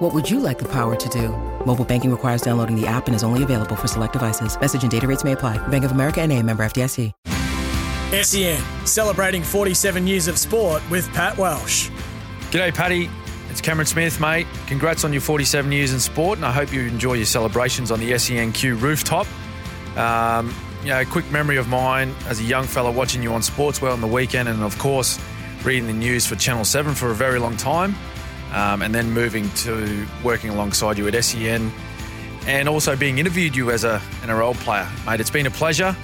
What would you like the power to do? Mobile banking requires downloading the app and is only available for select devices. Message and data rates may apply. Bank of America and a member FDIC. SEN, celebrating 47 years of sport with Pat Welsh. G'day, Paddy. It's Cameron Smith, mate. Congrats on your 47 years in sport, and I hope you enjoy your celebrations on the SENQ rooftop. Um, you know, a quick memory of mine as a young fella watching you on Sportsworld on the weekend, and of course, reading the news for Channel 7 for a very long time, um, and then moving to working alongside you at SEN, and also being interviewed you as a NRL player. Mate, it's been a pleasure.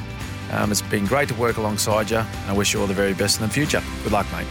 Um, it's been great to work alongside you, and I wish you all the very best in the future. Good luck, mate.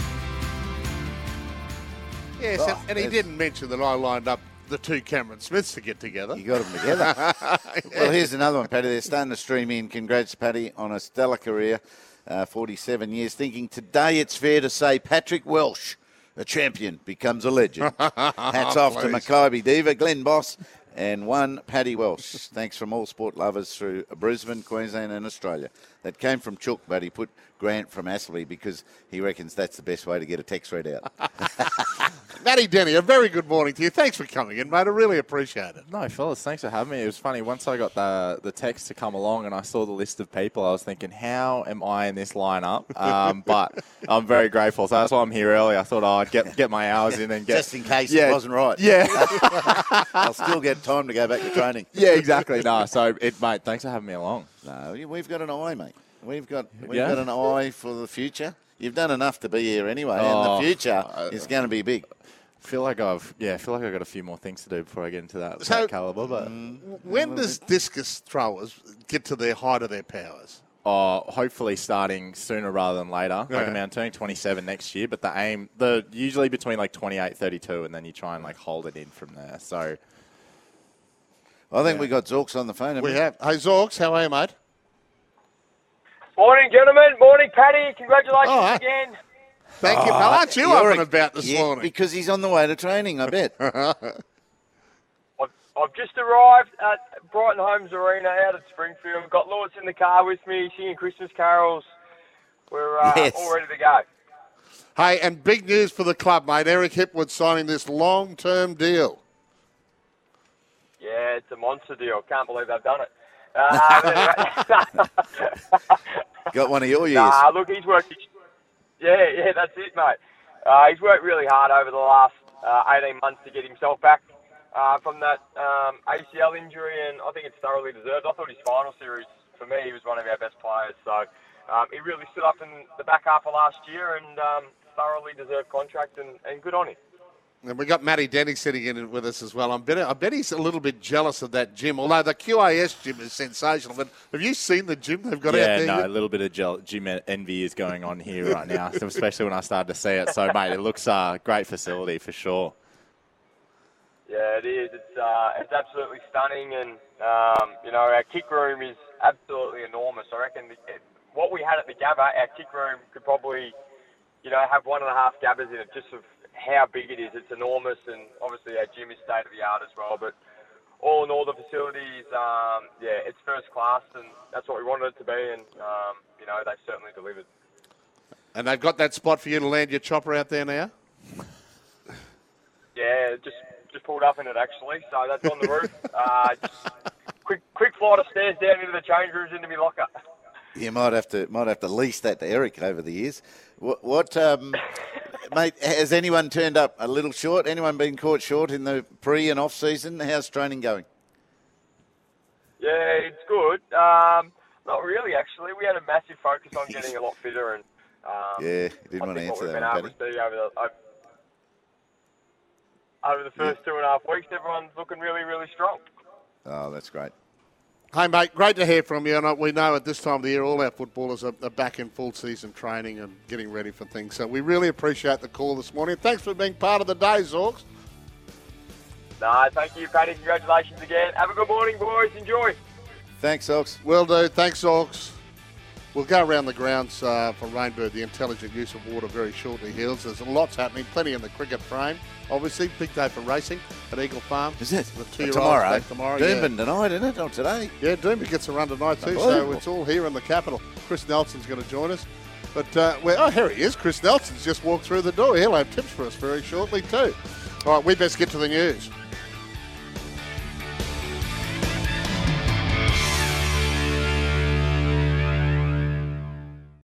Yes, Oh, and, and he didn't mention that I lined up the two Cameron Smiths to get together. You got them together. Well, here's another one, Paddy. They're starting to stream in. Congrats, Paddy, on a stellar career, uh, 47 years. Thinking today it's fair to say Patrick Welsh, a champion, becomes a legend. Hats off to. Mackay Diva, Glen Boss, and one Paddy Welsh. Thanks from all sport lovers through Brisbane, Queensland, and Australia. That came from Chook, but he put Grant from Aspley because he reckons that's the best way to get a text read out. Matty Denny, a very good morning to you. Thanks for coming in, mate. I really appreciate it. No, fellas, thanks for having me. It was funny. Once I got the the text to come along and I saw the list of people, I was thinking, how am I in this lineup? Um, but I'm very grateful. So that's why I'm here early. I thought oh, I'd get get my hours in and get Just in case Yeah. it wasn't right. Yeah, I'll still get time to go back to training. yeah, exactly. No, so it, mate. Thanks for having me along. No, we've got an eye, mate. We've got we've Yeah? got an eye for the future. You've done enough to be here anyway, Oh, and the future uh, is going to be big. Feel like I've yeah, feel like I've got a few more things to do before I get into that, So- that caliber. But When does discus throwers get to their height of their powers? uh, hopefully starting sooner rather than later. Like, Yeah. I mean, I'm turning 27 next year, but the aim, the usually between like 28, 32, and then you try and like hold it in from there. So I think we got Zorks on the phone. haven't We have. Hey, Zorks, how are you, mate? Morning, gentlemen. Morning, Paddy. Congratulations Oh, huh? again. Thank you, pal. Aren't you You're up and about this yeah, morning? because he's on the way to training. I bet. I've, I've just arrived at Brighton Homes Arena out at Springfield. Got Lewis in the car with me, singing Christmas carols. We're uh, Yes. all ready to go. Hey, and big news for the club, mate. Eric Hipwood signing this long-term deal. Yeah, it's a monster deal. Can't believe they've done it. Uh, got one of your years. nah, look, he's worked. Yeah, yeah, that's it, mate. Uh, he's worked really hard over the last uh, 18 months to get himself back uh, from that um, ACL injury, and I think it's thoroughly deserved. I thought his final series, for me, he was one of our best players. So um, he really stood up in the back half of last year and um, thoroughly deserved contract, and, and good on him. And we got Matty Denny sitting in with us as well. I'm bet, I bet he's a little bit jealous of that gym, although the QAS gym is sensational. But have you seen the gym they've got out yeah, there? no, a little bit of gel- gym envy is going on here right now, especially when I started to see it. So, mate, it looks a uh, great facility for sure. Yeah, it is. It's uh, it's absolutely stunning, and um, you know our kick room is absolutely enormous. I reckon the, what we had at the Gabba, our kick room could probably, you know, have one and a half Gabbas in it, just of how big it is. It's enormous, and obviously our gym is state of the art as well. But all in all, the facilities, um, yeah, it's first class, and that's what we wanted it to be, and um, you know they certainly delivered. And they've got that spot for you to land your chopper out there now? Yeah, just just pulled up in it actually, so that's on the roof. Uh, just quick quick flight of stairs down into the change rooms into my locker. You might have to might have to lease that to Eric over the years. What, what um, mate? Has anyone turned up a little short? Anyone been caught short in the pre and off season? How's training going? Yeah, it's good. Um, not really actually. We had a massive focus on getting a lot fitter, and um, Yeah, didn't I want to answer that one, Paddy. over the over, over the first two and a half weeks, everyone's looking really, really strong. Oh, that's great. Hey, mate, great to hear from you. And uh, we know at this time of the year, all our footballers are, back in full season training and getting ready for things. So we really appreciate the call this morning. Thanks for being part of the day, Zorks. No, thank you, Paddy. Congratulations again. Have a good morning, boys. Enjoy. Thanks, Ox. Will do. Thanks, Zorks. We'll go around the grounds uh, for Rainbird, the intelligent use of water, very shortly, Heels. There's lots happening, plenty in the cricket frame. Obviously, big day for racing at Eagle Farm. Is it? The two-year-olds tomorrow? tomorrow. yeah. Tonight, isn't it? Or today? Yeah, Doomben gets a run tonight too, so it's all here in the capital. Chris Nelson's going to join us. But, uh, oh, here he is. Chris Nelson's just walked through the door. He'll have tips for us very shortly too. All right, we best get to the news.